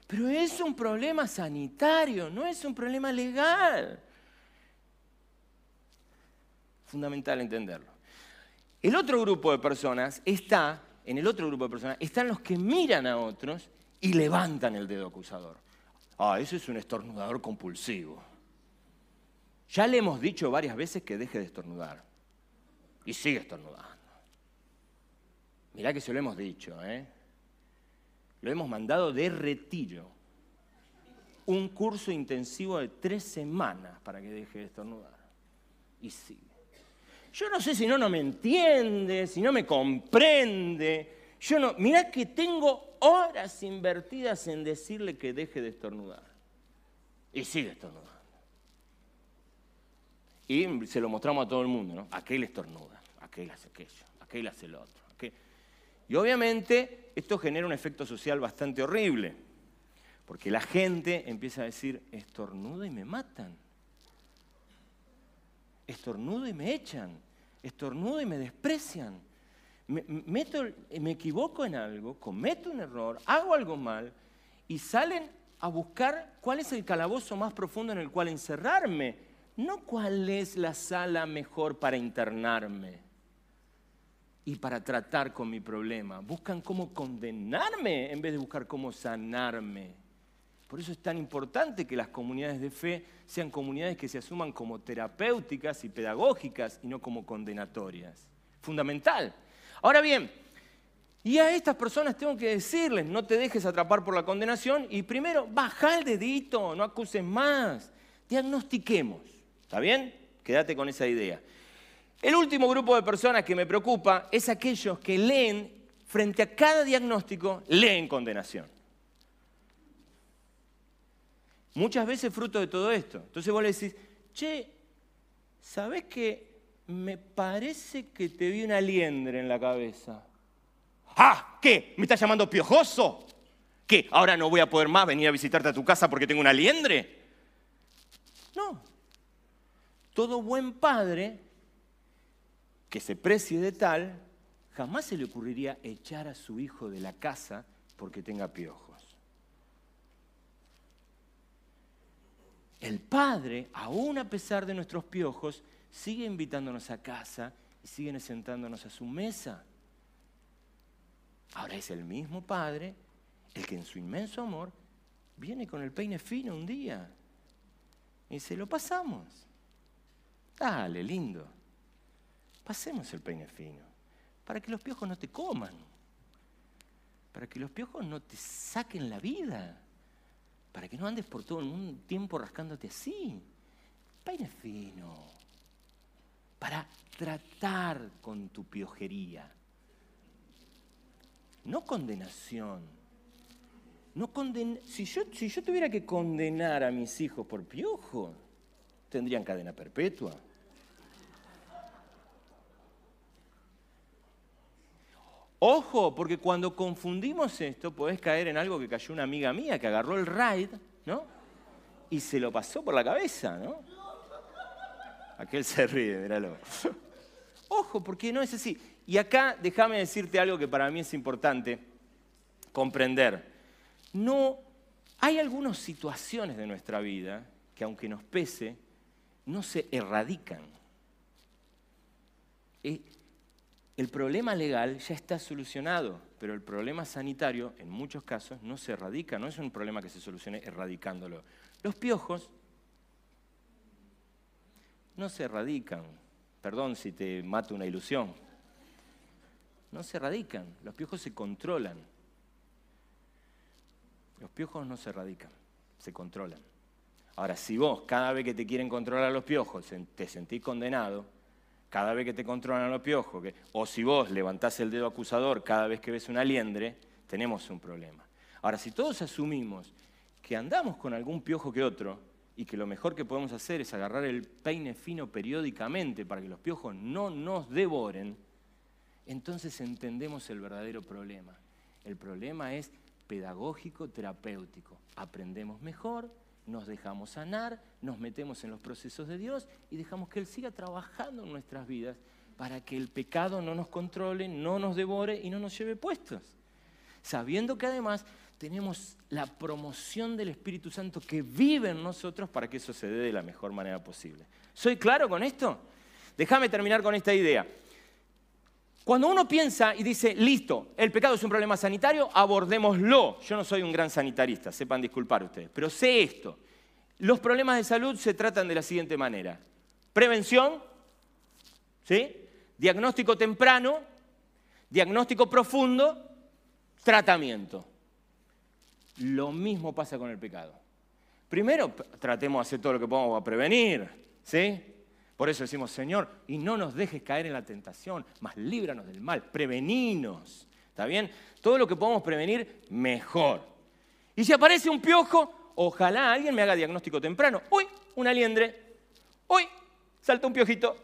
Pero es un problema sanitario, no es un problema legal. Fundamental entenderlo. El otro grupo de personas está en el otro grupo de personas están los que miran a otros y levantan el dedo acusador. Ah, ese es un estornudador compulsivo. Ya le hemos dicho varias veces que deje de estornudar. Y sigue estornudando. Mirá que se lo hemos dicho, ¿eh? Lo hemos mandado de retiro. Un curso intensivo de tres semanas para que deje de estornudar. Y sigue. Yo no sé si no, no me entiende, si no me comprende. Yo no, mirá que tengo horas invertidas en decirle que deje de estornudar. Y sigue estornudando. Y se lo mostramos a todo el mundo, ¿no? Aquel estornuda, aquel hace aquello, aquel hace lo otro. Y obviamente esto genera un efecto social bastante horrible, porque la gente empieza a decir, estornuda y me matan. Estornudo y me echan estornudo y me desprecian. Me, me equivoco en algo, cometo un error, hago algo mal y salen a buscar cuál es el calabozo más profundo en el cual encerrarme, no cuál es la sala mejor para internarme y para tratar con mi problema. Buscan cómo condenarme en vez de buscar cómo sanarme. Por eso es tan importante que las comunidades de fe sean comunidades que se asuman como terapéuticas y pedagógicas y no como condenatorias. Fundamental. Ahora bien, y a estas personas tengo que decirles, no te dejes atrapar por la condenación y primero, baja el dedito, no acuses más, diagnostiquemos. ¿Está bien? Quédate con esa idea. El último grupo de personas que me preocupa es aquellos que leen, frente a cada diagnóstico, leen condenación. Muchas veces fruto de todo esto. Entonces vos le decís, che, ¿sabés que me parece que te vi una liendre en la cabeza? ¡Ah! ¿Qué? ¿Me estás llamando piojoso? ¿Qué? ¿Ahora no voy a poder más venir a visitarte a tu casa porque tengo una liendre? No. Todo buen padre que se precie de tal, jamás se le ocurriría echar a su hijo de la casa porque tenga piojos. El Padre, aún a pesar de nuestros piojos, sigue invitándonos a casa y sigue sentándonos a su mesa. Ahora es el mismo Padre el que en su inmenso amor viene con el peine fino un día y se lo pasamos. Dale, lindo. Pasemos el peine fino para que los piojos no te coman, para que los piojos no te saquen la vida para que no andes por todo el tiempo rascándote así. Peine fino. Para tratar con tu piojería. No condenación. No si, yo, si yo tuviera que condenar a mis hijos por piojo, tendrían cadena perpetua. Ojo, porque cuando confundimos esto, podés caer en algo que cayó una amiga mía que agarró el raid, ¿no? Y se lo pasó por la cabeza, ¿no? Aquel se ríe, míralo. Ojo, porque no es así. Y acá déjame decirte algo que para mí es importante comprender. no hay algunas situaciones de nuestra vida que aunque nos pese, no se erradican. El problema legal ya está solucionado, pero el problema sanitario en muchos casos no se erradica, no es un problema que se solucione erradicándolo. Los piojos no se erradican, perdón si te mato una ilusión, no se erradican, los piojos se controlan. Los piojos no se erradican, se controlan. Ahora, si vos cada vez que te quieren controlar los piojos te sentís condenado, cada vez que te controlan los piojos, o si vos levantás el dedo acusador cada vez que ves una liendre, tenemos un problema. Ahora, si todos asumimos que andamos con algún piojo que otro y que lo mejor que podemos hacer es agarrar el peine fino periódicamente para que los piojos no nos devoren, entonces entendemos el verdadero problema. El problema es pedagógico, terapéutico. Aprendemos mejor, nos dejamos sanar, nos metemos en los procesos de Dios y dejamos que Él siga trabajando en nuestras vidas para que el pecado no nos controle, no nos devore y no nos lleve puestos. Sabiendo que además tenemos la promoción del Espíritu Santo que vive en nosotros para que eso se dé de la mejor manera posible. ¿Soy claro con esto? Déjame terminar con esta idea. Cuando uno piensa y dice, listo, el pecado es un problema sanitario, abordémoslo. Yo no soy un gran sanitarista, sepan disculpar ustedes, pero sé esto. Los problemas de salud se tratan de la siguiente manera. Prevención, ¿sí? diagnóstico temprano, diagnóstico profundo, tratamiento. Lo mismo pasa con el pecado. Primero, tratemos de hacer todo lo que podamos para prevenir, ¿sí? Por eso decimos, Señor, y no nos dejes caer en la tentación, más líbranos del mal, preveninos. ¿Está bien? Todo lo que podamos prevenir, mejor. Y si aparece un piojo, ojalá alguien me haga diagnóstico temprano. Uy, una liendre. Uy, salta un piojito.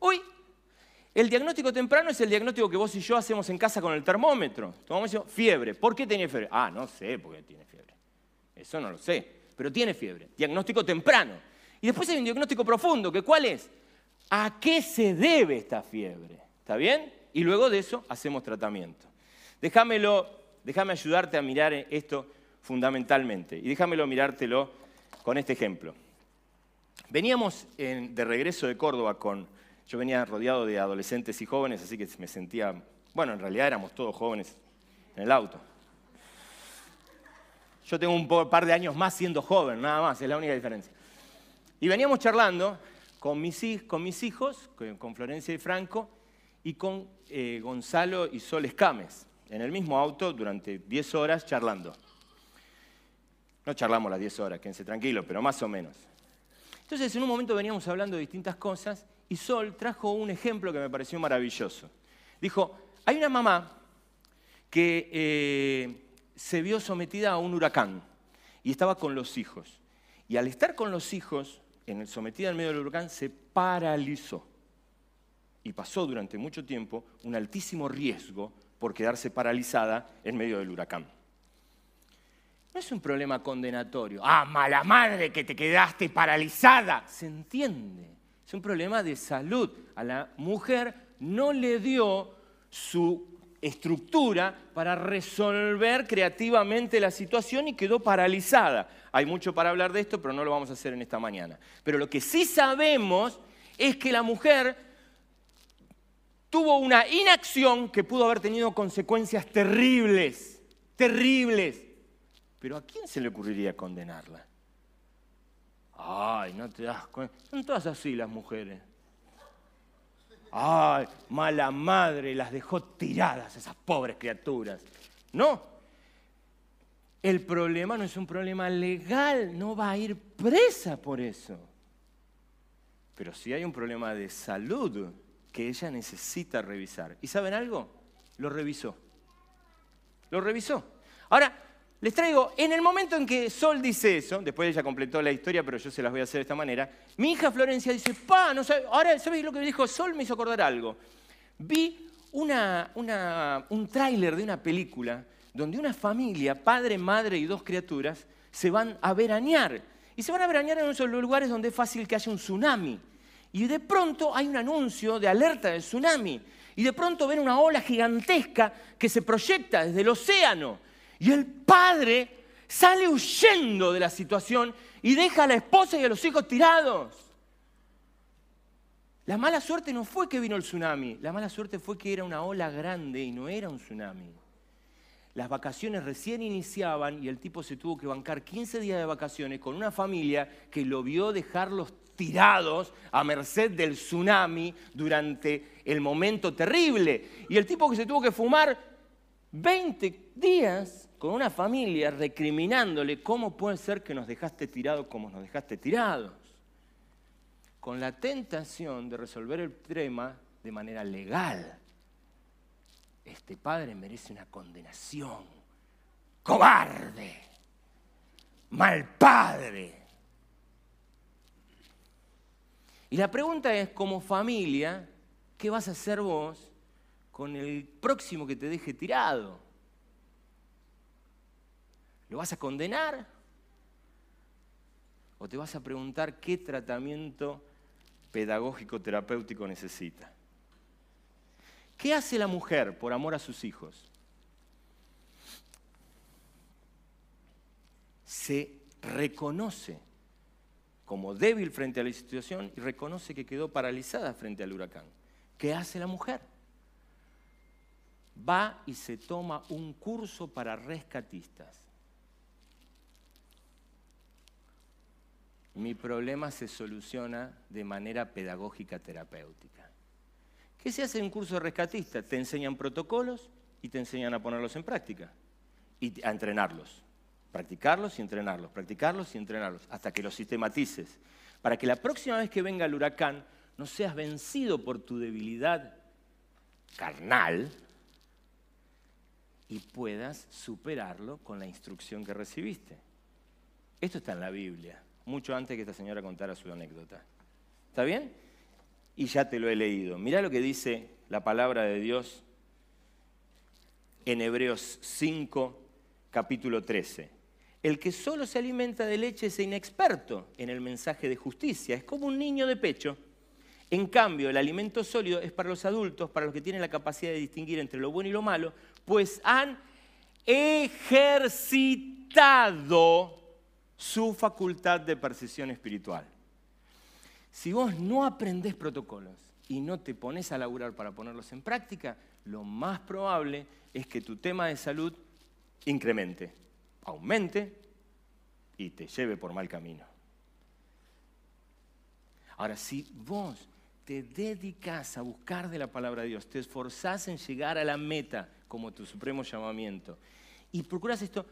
Uy, el diagnóstico temprano es el diagnóstico que vos y yo hacemos en casa con el termómetro. Tomamos fiebre. ¿Por qué tiene fiebre? Ah, no sé por qué tiene fiebre. Eso no lo sé. Pero tiene fiebre. Diagnóstico temprano. Y después hay un diagnóstico profundo, que ¿cuál es? ¿A qué se debe esta fiebre? ¿Está bien? Y luego de eso hacemos tratamiento. Déjamelo, déjame ayudarte a mirar esto fundamentalmente. Y déjamelo mirártelo con este ejemplo. Veníamos de regreso de Córdoba con, yo venía rodeado de adolescentes y jóvenes, así que me sentía, bueno, en realidad éramos todos jóvenes en el auto. Yo tengo un par de años más siendo joven, nada más, es la única diferencia. Y veníamos charlando con mis, hijos, con Florencia y Franco, y con eh, Gonzalo y Sol Escames, en el mismo auto durante 10 horas charlando. No charlamos las 10 horas, quédense tranquilos, pero más o menos. Entonces, en un momento veníamos hablando de distintas cosas y Sol trajo un ejemplo que me pareció maravilloso. Dijo, hay una mamá que eh, se vio sometida a un huracán y estaba con los hijos. Y al estar con los hijos, en el sometida en medio del huracán, se paralizó. Y pasó durante mucho tiempo un altísimo riesgo por quedarse paralizada en medio del huracán. No es un problema condenatorio. Ah, mala madre que te quedaste paralizada. Se entiende. Es un problema de salud. A la mujer no le dio su estructura para resolver creativamente la situación y quedó paralizada. Hay mucho para hablar de esto, pero no lo vamos a hacer en esta mañana. Pero lo que sí sabemos es que la mujer tuvo una inacción que pudo haber tenido consecuencias terribles, terribles. Pero ¿a quién se le ocurriría condenarla? Ay, no te das cuenta. Son todas así las mujeres. Ay, mala madre, las dejó tiradas esas pobres criaturas. No. El problema no es un problema legal, no va a ir presa por eso. Pero sí hay un problema de salud que ella necesita revisar. ¿Y saben algo? Lo revisó. Lo revisó. Ahora, les traigo, en el momento en que Sol dice eso, después ella completó la historia, pero yo se las voy a hacer de esta manera, mi hija Florencia dice, pa, no sabe, ahora, ¿sabéis lo que me dijo Sol? Me hizo acordar algo. Vi un tráiler de una película donde una familia, padre, madre y dos criaturas, se van a veranear. Y se van a veranear en los lugares donde es fácil que haya un tsunami. Y de pronto hay un anuncio de alerta de tsunami. Y de pronto ven una ola gigantesca que se proyecta desde el océano. Y el padre sale huyendo de la situación y deja a la esposa y a los hijos tirados. La mala suerte no fue que vino el tsunami, la mala suerte fue que era una ola grande y no era un tsunami. Las vacaciones recién iniciaban y el tipo se tuvo que bancar 15 días de vacaciones con una familia que lo vio dejarlos tirados a merced del tsunami durante el momento terrible. Y el tipo que se tuvo que fumar 20 días con una familia recriminándole cómo puede ser que nos dejaste tirados como nos dejaste tirados. Con la tentación de resolver el tema de manera legal. Este padre merece una condenación. Cobarde. Mal padre. Y la pregunta es, como familia, ¿qué vas a hacer vos con el próximo que te deje tirado? ¿Lo vas a condenar? ¿O te vas a preguntar qué tratamiento pedagógico terapéutico necesita? ¿Qué hace la mujer por amor a sus hijos? Se reconoce como débil frente a la situación y reconoce que quedó paralizada frente al huracán. ¿Qué hace la mujer? Va y se toma un curso para rescatistas. Mi problema se soluciona de manera pedagógica terapéutica. ¿Qué se hace en un curso rescatista? Te enseñan protocolos y te enseñan a ponerlos en práctica y a entrenarlos. Practicarlos y entrenarlos, practicarlos y entrenarlos, hasta que los sistematices. Para que la próxima vez que venga el huracán no seas vencido por tu debilidad carnal y puedas superarlo con la instrucción que recibiste. Esto está en la Biblia, mucho antes que esta señora contara su anécdota. ¿Está bien? Y ya te lo he leído. Mirá lo que dice la palabra de Dios en Hebreos 5, capítulo 13. El que solo se alimenta de leche es inexperto en el mensaje de justicia, es como un niño de pecho. En cambio, el alimento sólido es para los adultos, para los que tienen la capacidad de distinguir entre lo bueno y lo malo, pues han ejercitado su facultad de percepción espiritual. Si vos no aprendés protocolos y no te pones a laburar para ponerlos en práctica, lo más probable es que tu tema de salud incremente aumente y te lleve por mal camino. Ahora, si vos te dedicas a buscar de la palabra de Dios, te esforzás en llegar a la meta como tu supremo llamamiento y procuras esto,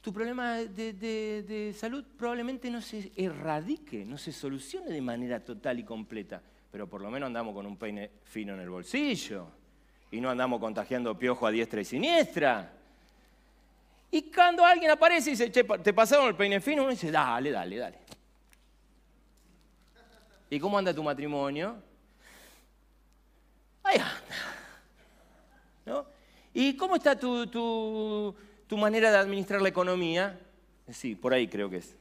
tu problema de, salud probablemente no se erradique, no se solucione de manera total y completa, pero por lo menos andamos con un peine fino en el bolsillo y no andamos contagiando piojo a diestra y siniestra. Y cuando alguien aparece y dice, che, ¿te pasaron el peine fino? Uno dice, dale, dale, dale. ¿Y cómo anda tu matrimonio? Ahí anda. ¿No? ¿Y cómo está tu, tu, tu manera de administrar la economía? Sí, por ahí creo que es.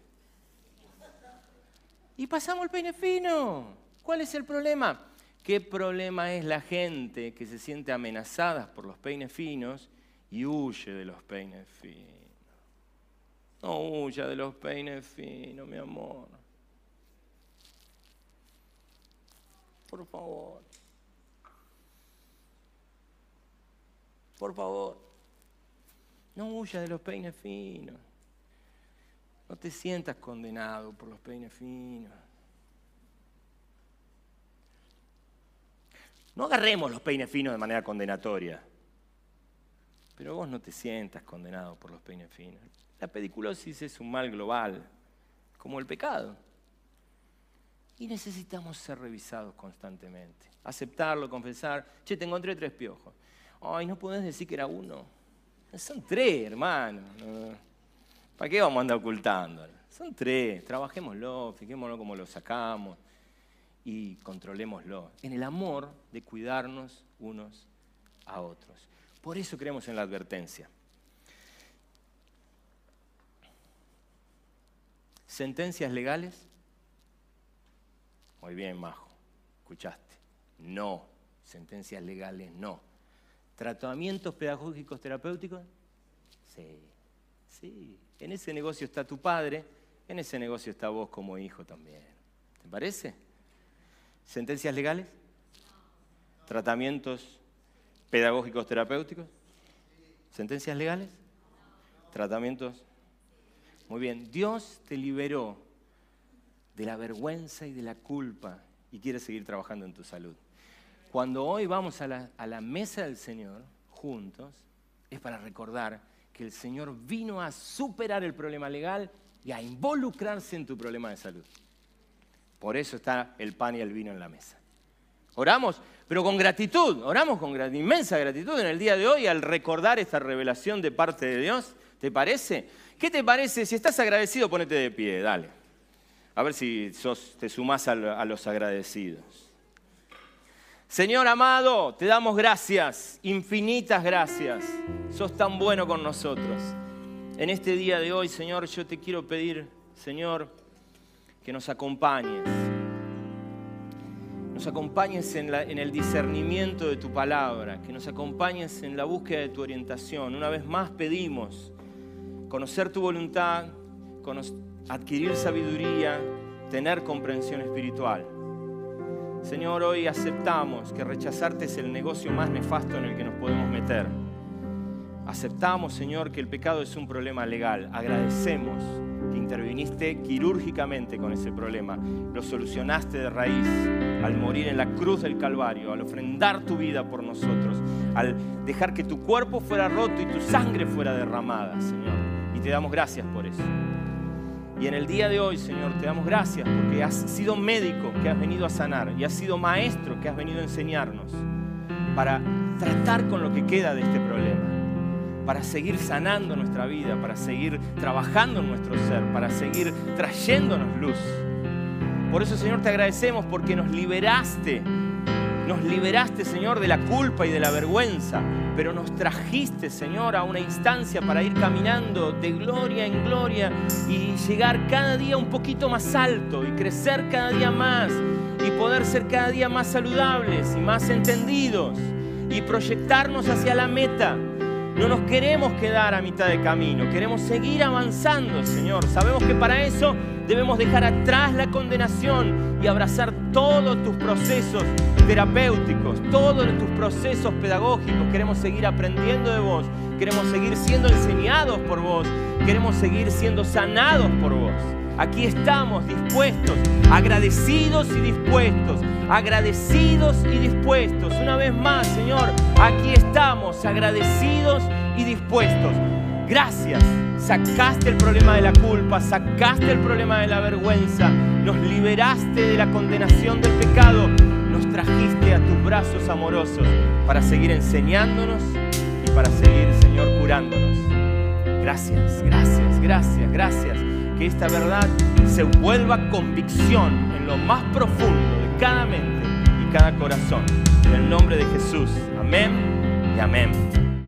Y pasamos el peine fino. ¿Cuál es el problema? ¿Qué problema es la gente que se siente amenazada por los peines finos y huye de los peines finos. No huya de los peines finos, mi amor. Por favor. Por favor. No huya de los peines finos. No te sientas condenado por los peines finos. No agarremos los peines finos de manera condenatoria. Pero vos no te sientas condenado por los peines finos. La pediculosis es un mal global, como el pecado. Y necesitamos ser revisados constantemente. Aceptarlo, confesar. Che, te encontré tres piojos. Ay, no podés decir que era uno. Son tres, hermano. ¿Para qué vamos a andar ocultando? Son tres. Trabajémoslo, fijémoslo cómo lo sacamos y controlémoslo. En el amor de cuidarnos unos a otros. Por eso creemos en la advertencia. ¿Sentencias legales? Muy bien, Majo, escuchaste. No, sentencias legales no. ¿Tratamientos pedagógicos terapéuticos? Sí. Sí, en ese negocio está tu padre, en ese negocio está vos como hijo también. ¿Te parece? ¿Sentencias legales? ¿Tratamientos pedagógicos terapéuticos? ¿Sentencias legales? ¿Tratamientos? Muy bien, Dios te liberó de la vergüenza y de la culpa y quiere seguir trabajando en tu salud. Cuando hoy vamos a la, mesa del Señor juntos, es para recordar que el Señor vino a superar el problema legal y a involucrarse en tu problema de salud. Por eso está el pan y el vino en la mesa. Oramos, pero con gratitud, oramos con inmensa gratitud en el día de hoy al recordar esta revelación de parte de Dios. ¿Te parece? ¿Qué te parece? Si estás agradecido, ponete de pie, dale. A ver si sos, te sumás a los agradecidos. Señor amado, te damos gracias, infinitas gracias. Sos tan bueno con nosotros. En este día de hoy, Señor, yo te quiero pedir, Señor, que nos acompañes. Nos acompañes en, la- el discernimiento de tu palabra, que nos acompañes en la búsqueda de tu orientación. Una vez más pedimos conocer tu voluntad, adquirir sabiduría, tener comprensión espiritual. Señor, hoy aceptamos que rechazarte es el negocio más nefasto en el que nos podemos meter. Aceptamos, Señor, que el pecado es un problema legal. Agradecemos que interviniste quirúrgicamente con ese problema. Lo solucionaste de raíz al morir en la cruz del Calvario, al ofrendar tu vida por nosotros, al dejar que tu cuerpo fuera roto y tu sangre fuera derramada, Señor. Y te damos gracias por eso. Y en el día de hoy, Señor, te damos gracias porque has sido médico que has venido a sanar y has sido maestro que has venido a enseñarnos para tratar con lo que queda de este problema, para seguir sanando nuestra vida, para seguir trabajando en nuestro ser, para seguir trayéndonos luz. Por eso, Señor, te agradecemos porque nos liberaste. Nos liberaste, Señor, de la culpa y de la vergüenza, pero nos trajiste, Señor, a una instancia para ir caminando de gloria en gloria y llegar cada día un poquito más alto y crecer cada día más y poder ser cada día más saludables y más entendidos y proyectarnos hacia la meta. No nos queremos quedar a mitad de camino, queremos seguir avanzando, Señor. Sabemos que para eso debemos dejar atrás la condenación y abrazar todos tus procesos terapéuticos, todos tus procesos pedagógicos. Queremos seguir aprendiendo de vos, queremos seguir siendo enseñados por vos, queremos seguir siendo sanados por vos. Aquí estamos dispuestos, agradecidos y dispuestos, agradecidos y dispuestos. Una vez más, Señor, aquí estamos, agradecidos y dispuestos. Gracias, sacaste el problema de la culpa, sacaste el problema de la vergüenza, nos liberaste de la condenación del pecado, trajiste a tus brazos amorosos para seguir enseñándonos y para seguir, Señor, curándonos. Gracias, gracias, gracias, gracias. Que esta verdad se vuelva convicción en lo más profundo de cada mente y cada corazón. En el nombre de Jesús. Amén y amén.